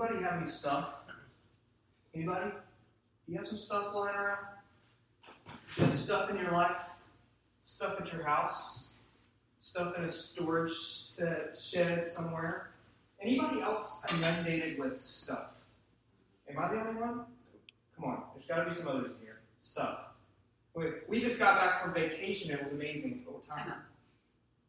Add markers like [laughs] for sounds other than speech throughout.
Anybody have any stuff? Anybody? Do you have some stuff lying around? stuff in your life? Stuff at your house? Stuff in a storage shed somewhere? Anybody else inundated with stuff? Am I the only one? Come on, there's got to be some others in here. Stuff. We, we just got back from vacation. It was amazing. What time?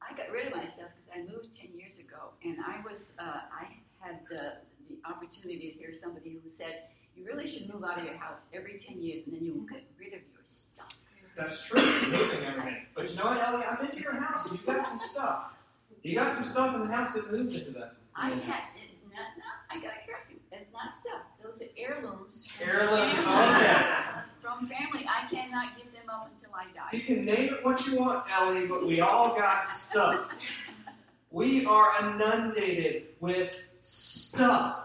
I got rid of my stuff because I moved 10 years ago, and I was uh, I had uh, the opportunity to hear somebody who said, you really should move out of your house every 10 years, and then you will get rid of your stuff. That's true, moving everything. But you know what, Ellie? I've been to your house, and you got some stuff. You got some stuff in the house that moves into that. I had, no, no, I gotta correct you. It's not stuff. Those are heirlooms. Heirlooms, okay. From family, I cannot give them up until I die. You can name it what you want, Ellie, but we all got stuff. we are inundated with stuff.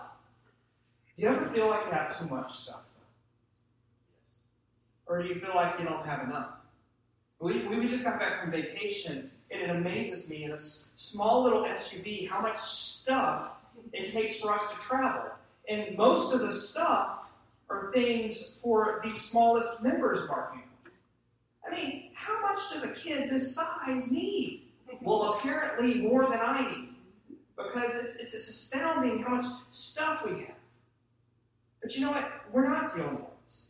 Do you ever feel like you have too much stuff? Or do you feel like you don't have enough? We, we just got back from vacation, and it amazes me in this small little SUV how much stuff it takes for us to travel. And most of the stuff are things for the smallest members of our family. I mean, how much does a kid this size need? Well, apparently more than I need. Because it's, it's astounding how much stuff we have. But you know what? We're not the only ones.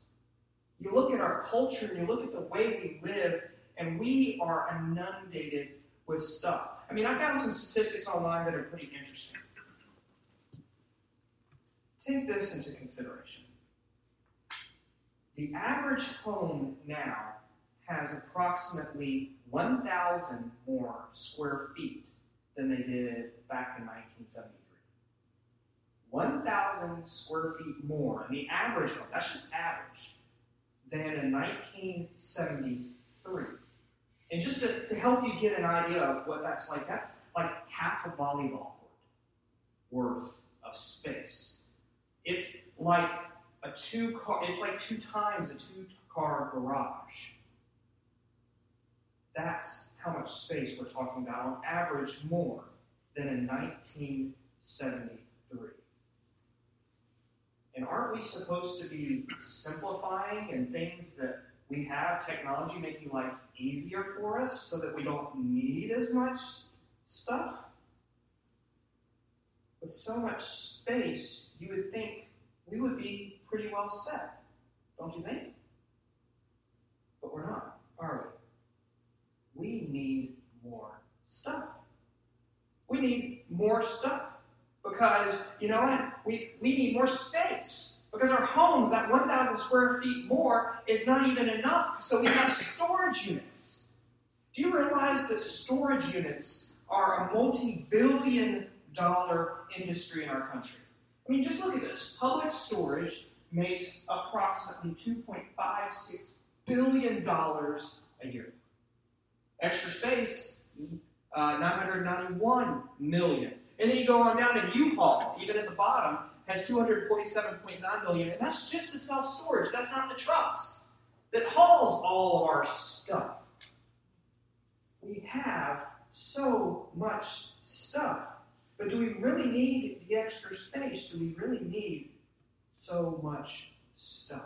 You look at our culture and you look at the way we live, and we are inundated with stuff. I mean, I found some statistics online that are pretty interesting. Take this into consideration. The average home now has approximately 1,000 more square feet than they did back in 1973. 1,000 square feet more in the average that's just average, than in 1973. And just to, to help you get an idea of what that's like, that's like half a volleyball court worth of space. It's like a two car, it's like two times a two car garage. That's how much space we're talking about, on average, more than in 1973. And aren't we supposed to be simplifying and things that we have technology making life easier for us so that we don't need as much stuff? With so much space, you would think we would be pretty well set, don't you think? But we're not, are we? We need more stuff. We need more stuff. Because, you know what? We, we need more space. Because our homes, that 1,000 square feet more, is not even enough. So we have storage units. Do you realize that storage units are a multi billion dollar industry in our country? I mean, just look at this. Public storage makes approximately $2.56 billion a year. Extra space, uh, 991 million. And then you go on down to U-Haul, even at the bottom, has 247.9 million, and that's just the self-storage. That's not the trucks that hauls all of our stuff. We have so much stuff. But do we really need the extra space? Do we really need so much stuff?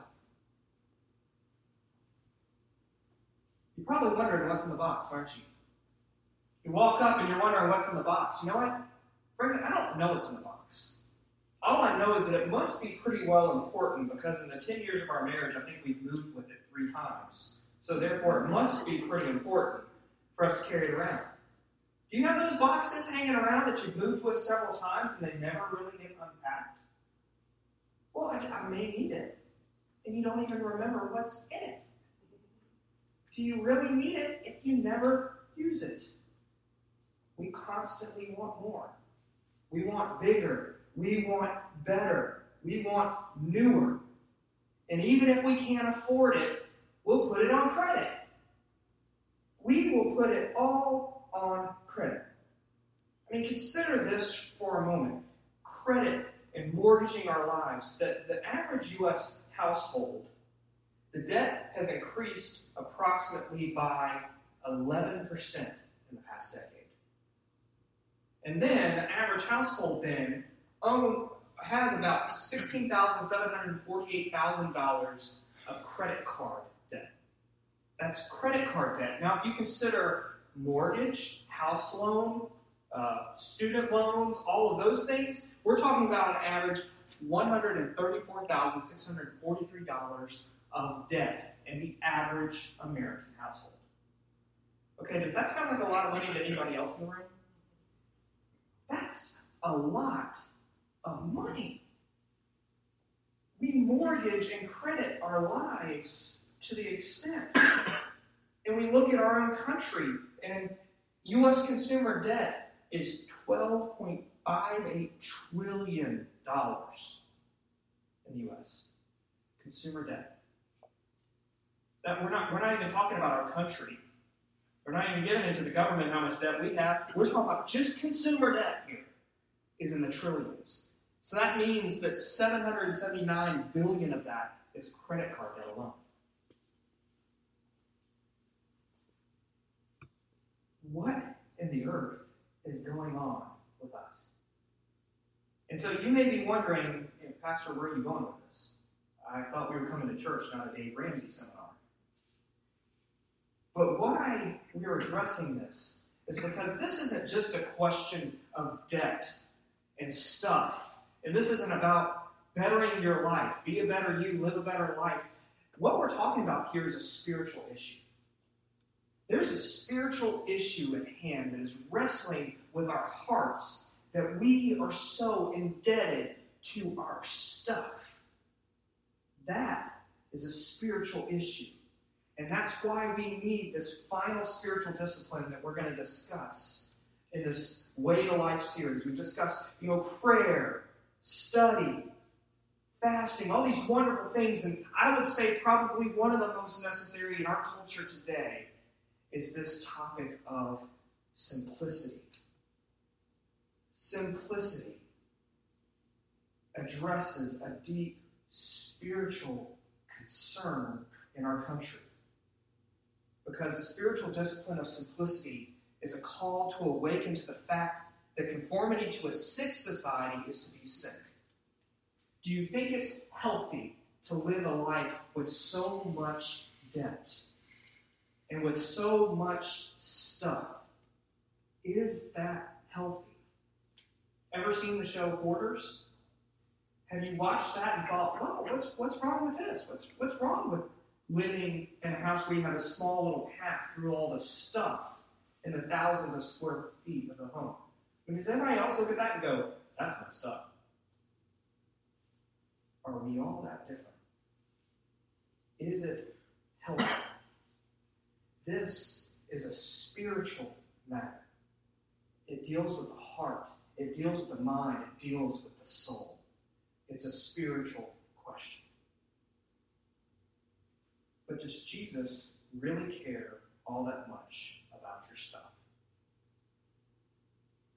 You're probably wondering what's in the box, aren't you? You walk up and you're wondering what's in the box. You know what? I don't know what's in the box. All I know is that it must be pretty well important because in the 10 years of our marriage, I think we've moved with it three times. So therefore, it must be pretty important for us to carry it around. Do you have those boxes hanging around that you've moved with several times and they never really get unpacked? Well, I, I may need it, and you don't even remember what's in it. Do you really need it if you never use it? Constantly want more. We want bigger. We want better. We want newer. And even if we can't afford it, we'll put it on credit. We will put it all on credit. I mean, consider this for a moment credit and mortgaging our lives. The, the average U.S. household, the debt has increased approximately by 11% in the past decade. And then the average household then own has about sixteen thousand seven hundred forty-eight thousand dollars of credit card debt. That's credit card debt. Now, if you consider mortgage, house loan, uh, student loans, all of those things, we're talking about an average $134,643 of debt in the average American household. Okay, does that sound like a lot of money to anybody else in the room? That's a lot of money. We mortgage and credit our lives to the extent. And we look at our own country, and U.S. consumer debt is $12.58 trillion in the U.S. Consumer debt. That we're not, we're not even talking about our country. We're not even getting into the government how much debt we have. We're talking about just consumer debt here is in the trillions. So that means that 779 billion of that is credit card debt alone. What in the earth is going on with us? And so you may be wondering, Pastor, where are you going with this? I thought we were coming to church, not a Dave Ramsey seminar. But why we are addressing this is because this isn't just a question of debt and stuff. And this isn't about bettering your life. Be a better you, live a better life. What we're talking about here is a spiritual issue. There's a spiritual issue at hand that is wrestling with our hearts that we are so indebted to our stuff. That is a spiritual issue. And that's why we need this final spiritual discipline that we're going to discuss in this Way to Life series. We've discussed, you know, prayer, study, fasting, all these wonderful things. And I would say probably one of the most necessary in our culture today is this topic of simplicity. Simplicity addresses a deep spiritual concern in our country. Because the spiritual discipline of simplicity is a call to awaken to the fact that conformity to a sick society is to be sick. Do you think it's healthy to live a life with so much debt and with so much stuff? Is that healthy? Ever seen the show Hoarders? Have you watched that and thought, "Well, what's what's wrong with this? What's what's wrong with living in a house where you have a small little path through all the stuff in the thousands of square feet of the home?" I does anybody else look at that and go, "That's messed up"? Are we all that different? Is it healthy? This is a spiritual matter. It deals with the heart. It deals with the mind. It deals with the soul. It's a spiritual question. But does Jesus really care all that much about your stuff?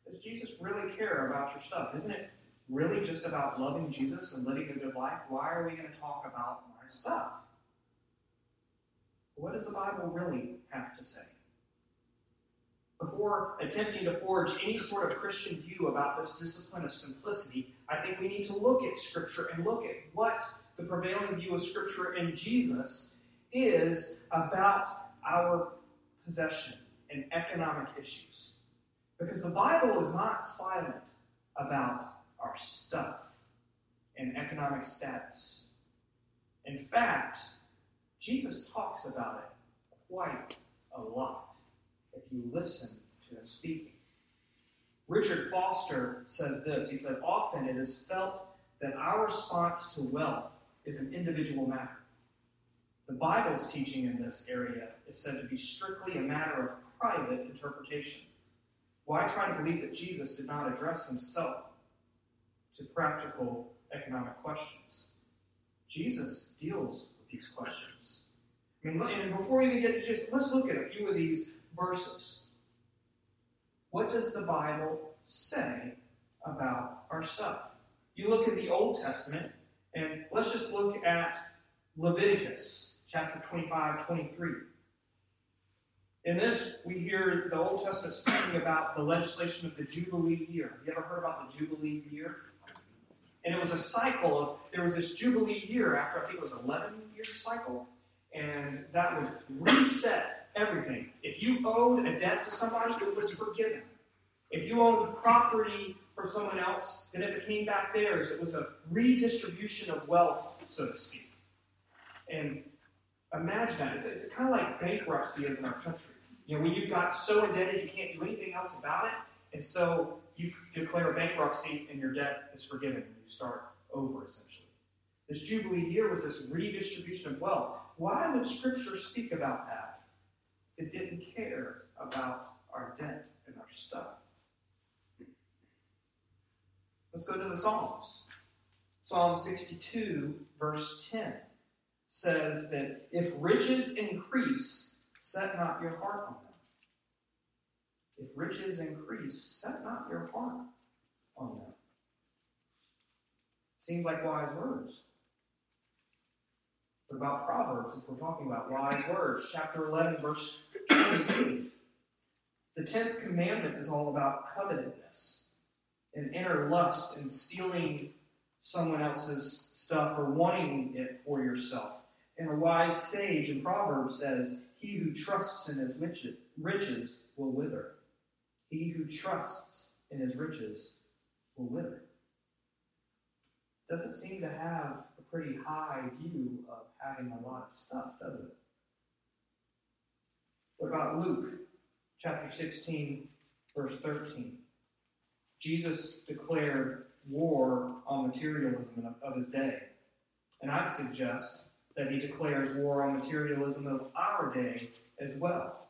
Does Jesus really care about your stuff? Isn't it really just about loving Jesus and living a good life? Why are we going to talk about my stuff? What does the Bible really have to say? Before attempting to forge any sort of Christian view about this discipline of simplicity, I think we need to look at Scripture and look at what the prevailing view of Scripture and Jesus is about our possession and economic issues. Because the Bible is not silent about our stuff and economic status. In fact, Jesus talks about it quite a lot if you listen to him speaking. Richard Foster says this He said, Often it is felt that our response to wealth is an individual matter. The Bible's teaching in this area is said to be strictly a matter of private interpretation. Why try to believe that Jesus did not address himself to practical economic questions? Jesus deals with these questions. I mean, and before we even get to Jesus, let's look at a few of these verses. What does the Bible say about our stuff? You look at the Old Testament, and let's just look at Leviticus chapter 25, 23. In this, we hear the Old Testament speaking about the legislation of the Jubilee year. You ever heard about the Jubilee year? And it was a cycle of, there was this Jubilee year after, I think it was 11 year cycle, and that would reset everything. If you owed a debt to somebody, it was forgiven. If you owned property from someone else, then it became back theirs. It was a redistribution of wealth, so to speak. And imagine that. It's, it's kind of like bankruptcy is in our country. You know, when you've got so indebted you can't do anything else about it, and so you declare bankruptcy and your debt is forgiven and you start over essentially. This Jubilee year was this redistribution of wealth. Why would Scripture speak about that? If it didn't care about our debt and our stuff. Let's go to the Psalms. Psalm 62, verse 10 says that if riches increase, set not your heart on them. If riches increase, set not your heart on them. Seems like wise words. What about Proverbs, if we're talking about wise words? Chapter 11, verse 28. The tenth commandment is all about covetousness and inner lust and stealing someone else's stuff or wanting it for yourself. And a wise sage in Proverbs says, He who trusts in his riches will wither. He who trusts in his riches will wither. Doesn't seem to have a pretty high view of having a lot of stuff, does it? What about Luke chapter 16, verse 13? Jesus declared war on materialism of his day. And I suggest that he declares war on materialism of our day as well.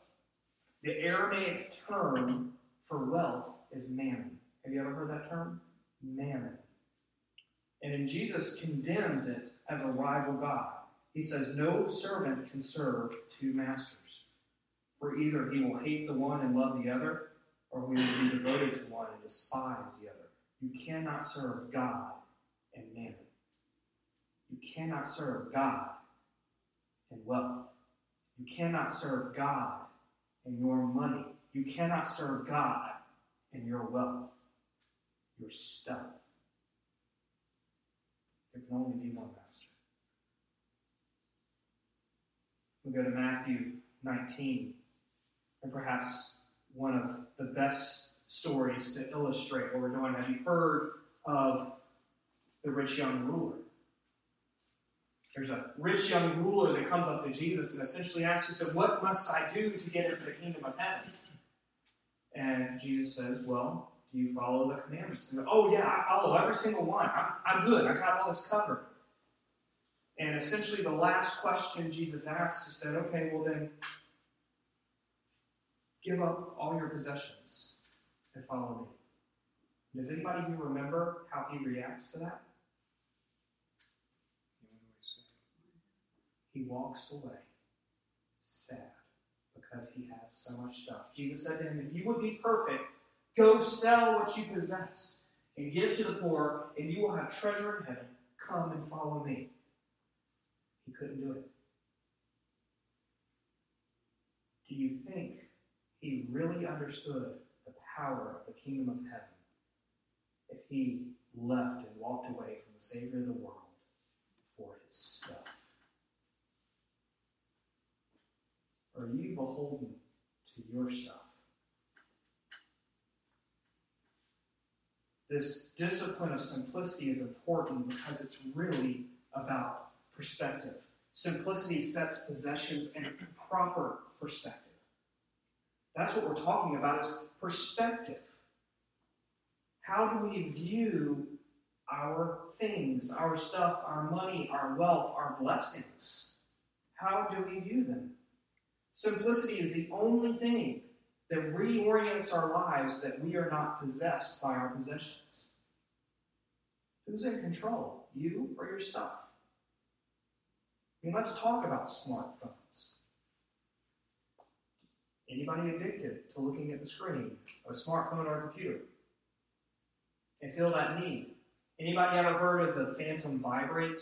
The Aramaic term for wealth is mammon. Have you ever heard that term? Mammon. And then Jesus condemns it as a rival God. He says, No servant can serve two masters. For either he will hate the one and love the other, or he will be devoted to one and despise the other. You cannot serve God and mammon. You cannot serve God and wealth. You cannot serve God and your money. You cannot serve God and your wealth, your stuff. There can only be one master. We go to Matthew 19, and perhaps one of the best stories to illustrate what we're doing. Have you heard of the rich young ruler? There's a rich young ruler that comes up to Jesus and essentially asks, He said, What must I do to get into the kingdom of heaven? And Jesus says, Well, do you follow the commandments? And oh, yeah, I follow every single one. I'm, I'm good. I got all this covered. And essentially, the last question Jesus asks, he said, Okay, well then, give up all your possessions and follow me. Does anybody here remember how he reacts to that? He walks away sad because he has so much stuff. Jesus said to him, If you would be perfect, go sell what you possess and give to the poor, and you will have treasure in heaven. Come and follow me. He couldn't do it. Do you think he really understood the power of the kingdom of heaven if he left and walked away from the Savior of the world for his stuff? Are you beholden to your stuff? This discipline of simplicity is important because it's really about perspective. Simplicity sets possessions in proper perspective. That's what we're talking about is perspective. How do we view our things, our stuff, our money, our wealth, our blessings? How do we view them? Simplicity is the only thing that reorients our lives that we are not possessed by our possessions. Who's in control? You or your stuff? I mean, let's talk about smartphones. Anybody addicted to looking at the screen of a smartphone or a computer? And feel that need. Anybody ever heard of the phantom vibrate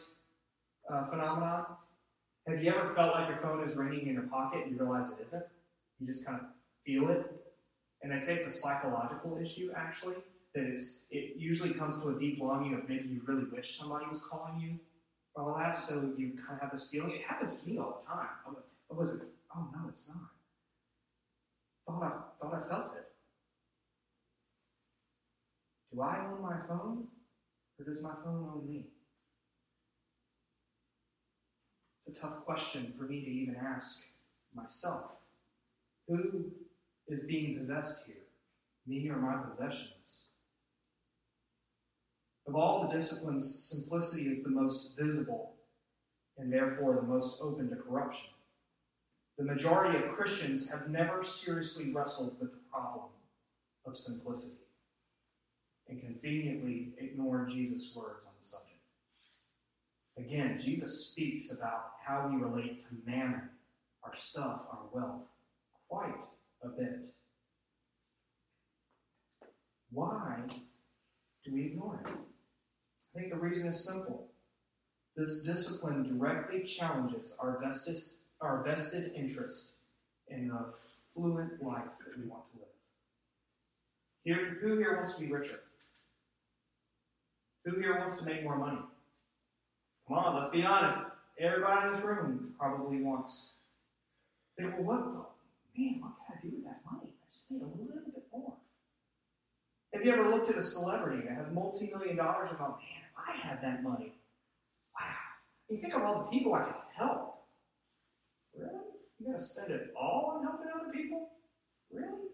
uh, phenomenon? Have you ever felt like your phone is ringing in your pocket and you realize it isn't? You just kind of feel it. And they say it's a psychological issue, actually, that is, it usually comes to a deep longing of maybe you really wish somebody was calling you, all that, so you kind of have this feeling. It happens to me all the time. I'm like, oh, was it? Oh no, it's not. Thought I thought I felt it. Do I own my phone, or does my phone own me? A tough question for me to even ask myself. Who is being possessed here? Me or my possessions? Of all the disciplines, simplicity is the most visible and therefore the most open to corruption. The majority of Christians have never seriously wrestled with the problem of simplicity and conveniently ignore Jesus' words. Again, Jesus speaks about how we relate to mammon, our stuff, our wealth, quite a bit. Why do we ignore it? I think the reason is simple. This discipline directly challenges our vested, our vested interest in the fluent life that we want to live. Here, who here wants to be richer? Who here wants to make more money? Come on, let's be honest. Everybody in this room probably wants. Think, well, what? Man, what can I do with that money? I just need a little bit more. Have you ever looked at a celebrity that has multi-million dollars and thought, man, if I had that money, wow. You think of all the people I could help. Really? You gotta spend it all on helping other people? Really?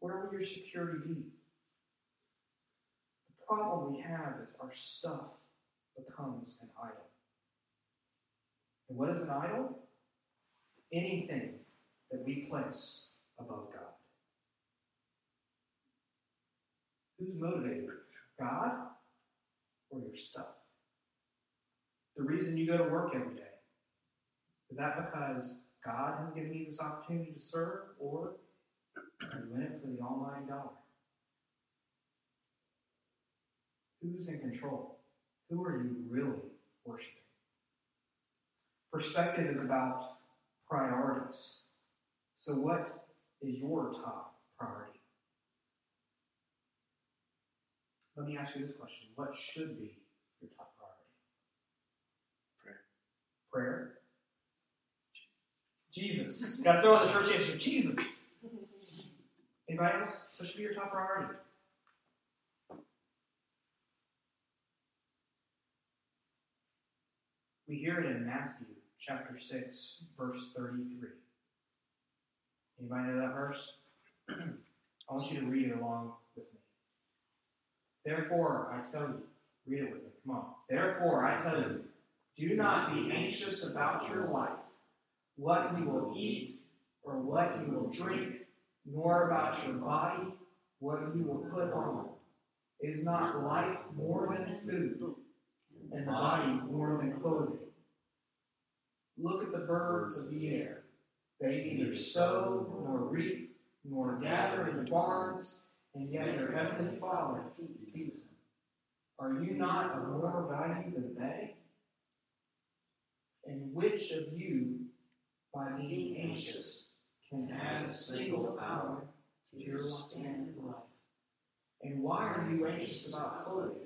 Where will your security be? The problem we have is our stuff becomes an idol. And what is an idol? Anything that we place above God. Who's motivated? God or your stuff? The reason you go to work every day, is that because God has given you this opportunity to serve, or are you in it for the almighty dollar? Who's in control? Who are you really worshiping? Perspective is about priorities. So, what is your top priority? Let me ask you this question What should be your top priority? Prayer. Prayer? Jesus. Got to throw in the church answer Jesus. [laughs] Anybody else? What should be your top priority? We hear it in Matthew chapter 6, verse 33. Anybody know that verse? [clears throat] I want you to read it along with me. Therefore, I tell you, read it with me. Come on. Therefore, I tell you, do not be anxious about your life, what you will eat or what you will drink, nor about your body, what you will put on. Is not life more than food, and the body more than clothing? Look at the birds of the air. They neither sow nor reap nor gather in barns, and yet your heavenly Father feeds them. Are you not of more value than they? And which of you, by being anxious, can add a single hour to your of life? And why are you anxious about clothing?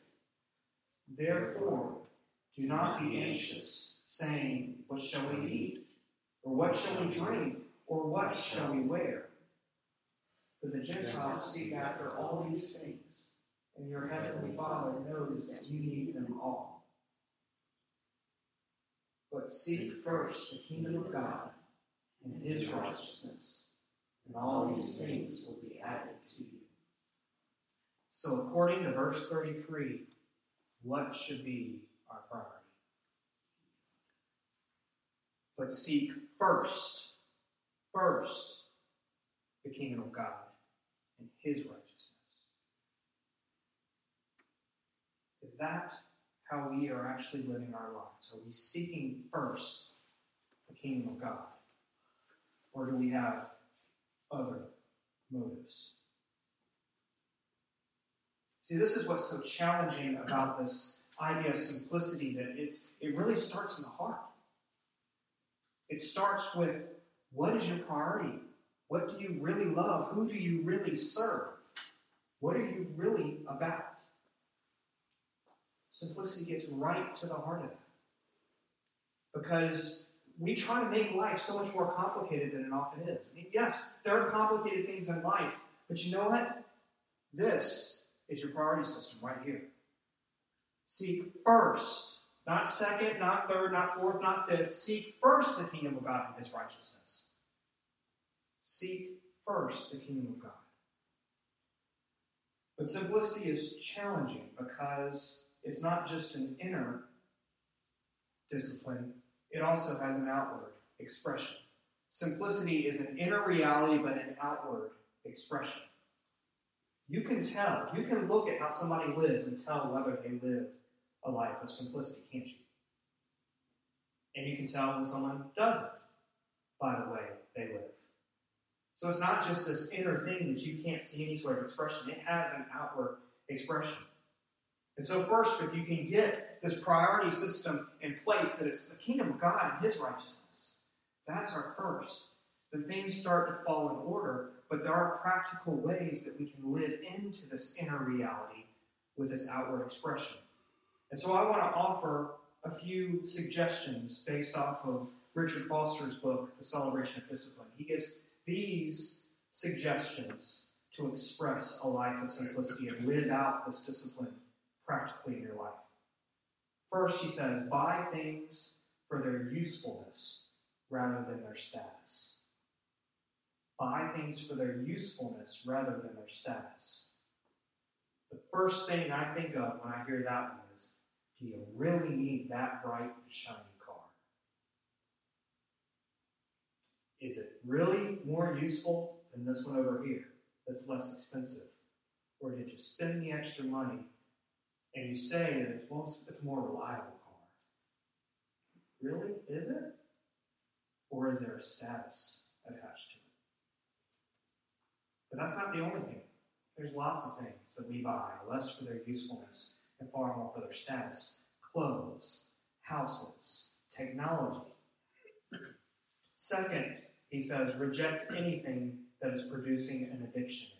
Therefore, do not be anxious, saying, What shall we eat? Or what shall we drink? Or what shall we wear? For the Gentiles seek after all these things, and your heavenly Father knows that you need them all. But seek first the kingdom of God and his righteousness, and all these things will be added to you. So, according to verse 33, what should be our priority? But seek first, first, the kingdom of God and his righteousness. Is that how we are actually living our lives? Are we seeking first the kingdom of God? Or do we have other motives? See, this is what's so challenging about this idea of simplicity that it's it really starts in the heart. It starts with what is your priority? What do you really love? Who do you really serve? What are you really about? Simplicity gets right to the heart of that. Because we try to make life so much more complicated than it often is. I mean, yes, there are complicated things in life, but you know what? This is your priority system right here. Seek first, not second, not third, not fourth, not fifth. Seek first the kingdom of God and his righteousness. Seek first the kingdom of God. But simplicity is challenging because it's not just an inner discipline, it also has an outward expression. Simplicity is an inner reality, but an outward expression. You can tell, you can look at how somebody lives and tell whether they live a life of simplicity, can't you? And you can tell when someone doesn't by the way they live. So it's not just this inner thing that you can't see any sort of expression, it has an outward expression. And so, first, if you can get this priority system in place, that it's the kingdom of God and His righteousness, that's our first. The things start to fall in order, but there are practical ways that we can live into this inner reality with this outward expression. And so, I want to offer a few suggestions based off of Richard Foster's book, The Celebration of Discipline. He gives these suggestions to express a life of simplicity and live out this discipline practically in your life. First, he says, buy things for their usefulness rather than their status. Buy things for their usefulness rather than their status. The first thing I think of when I hear that one is do you really need that bright shiny car? Is it really more useful than this one over here that's less expensive? Or did you spend the extra money and you say that it's, well, it's a more reliable car. Really? Is it? Or is there a status attached to it? But that's not the only thing. There's lots of things that we buy, less for their usefulness and far more for their status. Clothes, houses, technology. Second, he says, reject anything that is producing an addiction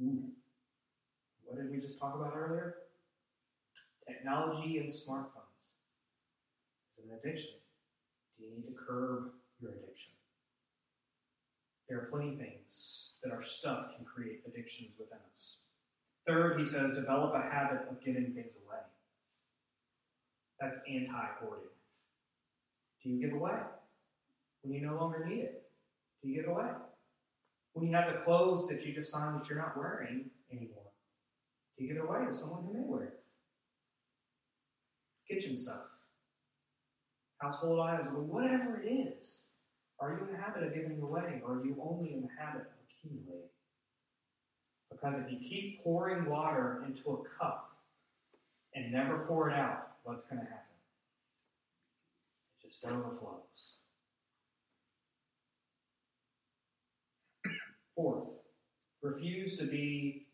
in you. Ooh. What did we just talk about earlier? Technology and smartphones is an addiction. Do you need to curb your addiction? There are plenty things that our stuff can create addictions within us. Third, he says, develop a habit of giving things away. That's anti hoarding. Do you give away? When you no longer need it, do you give away? When you have the clothes that you just find that you're not wearing anymore, do you give away to someone who may wear it. Kitchen stuff, household items, whatever it is. Are you in the habit of giving away, or are you only in the habit of accumulating? Because if you keep pouring water into a cup and never pour it out, what's going to happen? It just overflows. Fourth, refuse to be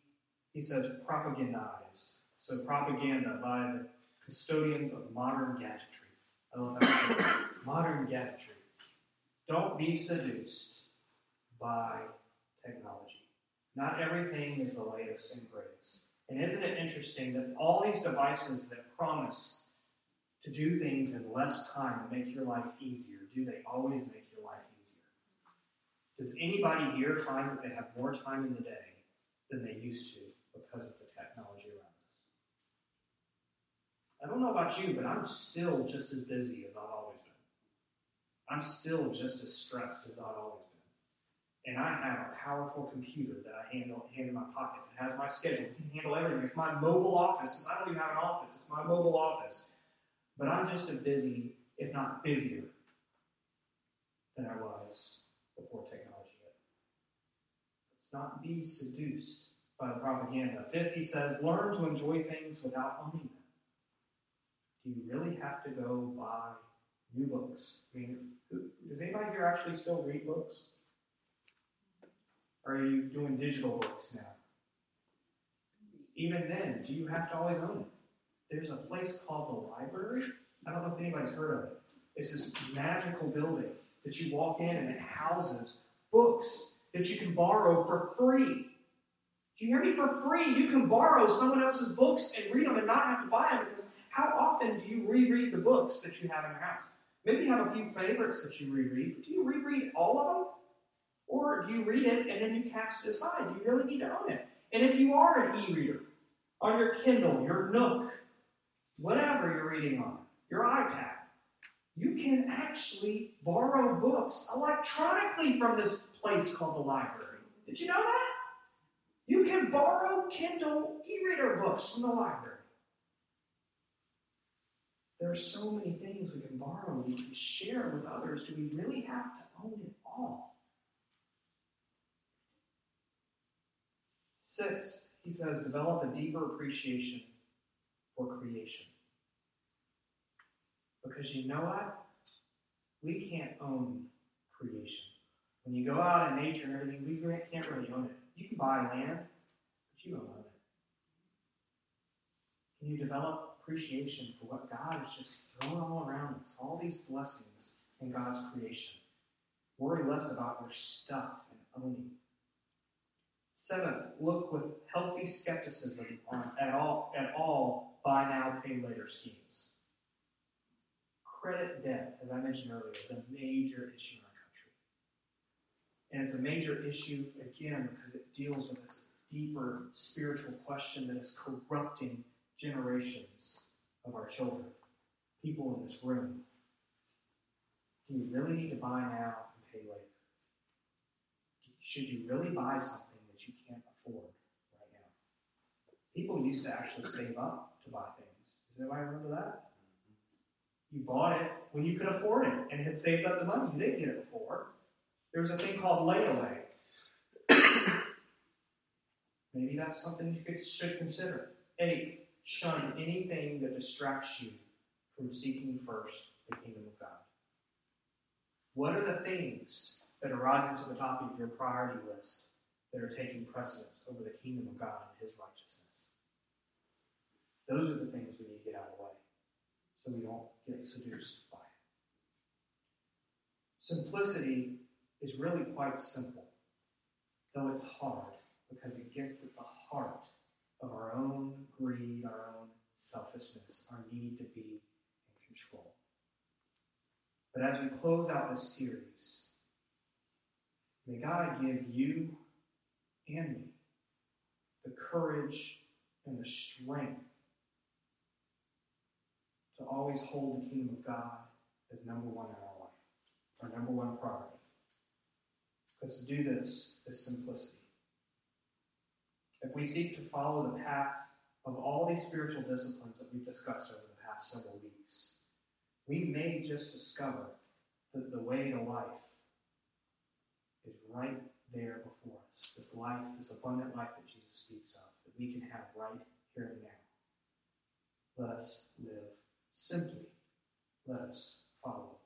he says propagandized. So propaganda by the custodians of modern gadgetry. I love that. modern gadgetry. Don't be seduced by technology. Not everything is the latest and greatest. And isn't it interesting that all these devices that promise to do things in less time and make your life easier, do they always make your life easier? Does anybody here find that they have more time in the day than they used to because of the technology around us. I don't know about you, but I'm still just as busy as I've always. I'm still just as stressed as I've always been. And I have a powerful computer that I handle hand in my pocket that has my schedule. Can handle everything. It's my mobile office. I don't even have an office. It's my mobile office. But I'm just as busy, if not busier, than I was before technology. Let's not be seduced by the propaganda. Fifth, he says, learn to enjoy things without owning them. Do you really have to go buy new books? I mean, does anybody here actually still read books? Or are you doing digital books now? Even then, do you have to always own it? There's a place called the library. I don't know if anybody's heard of it. It's this magical building that you walk in and it houses books that you can borrow for free. Do you hear me? For free, you can borrow someone else's books and read them and not have to buy them because how often do you reread the books that you have in your house? Maybe you have a few favorites that you reread, do you reread all of them? Or do you read it and then you cast it aside? Do you really need to own it? And if you are an e reader, on your Kindle, your Nook, whatever you're reading on, your iPad, you can actually borrow books electronically from this place called the library. Did you know that? You can borrow Kindle e reader books from the library. There are so many things we can borrow, we can share with others. Do we really have to own it all? Six, he says, develop a deeper appreciation for creation. Because you know what? We can't own creation. When you go out in nature and everything, we can't really own it. You can buy land, but you don't own it. Can you develop appreciation for what God has just thrown all around us, all these blessings in God's creation? Worry less about your stuff and owning. Seventh, look with healthy skepticism on at all at all buy now, pay later schemes. Credit debt, as I mentioned earlier, is a major issue in our country. And it's a major issue, again, because it deals with this deeper spiritual question that is corrupting generations of our children, people in this room. Do you really need to buy now and pay later? Should you really buy something that you can't afford right now? People used to actually save up to buy things. Does anybody remember that? Mm-hmm. You bought it when you could afford it and had saved up the money. You didn't get it before. There was a thing called layaway. [coughs] Maybe that's something you could, should consider. Eighth, shun anything that distracts you from seeking first the kingdom of God. What are the things that are rising to the top of your priority list that are taking precedence over the kingdom of God and His righteousness? Those are the things we need to get out of the way so we don't get seduced by it. Simplicity is really quite simple, though it's hard because it gets at the heart of our own greed, our own selfishness, our need to be in control. But as we close out this series, may God give you and me the courage and the strength to always hold the kingdom of God as number one in our life, our number one priority. Because to do this is simplicity. If we seek to follow the path of all these spiritual disciplines that we've discussed over the past several weeks, we may just discover that the way to life is right there before us. This life, this abundant life that Jesus speaks of, that we can have right here and now. Let us live simply. Let us follow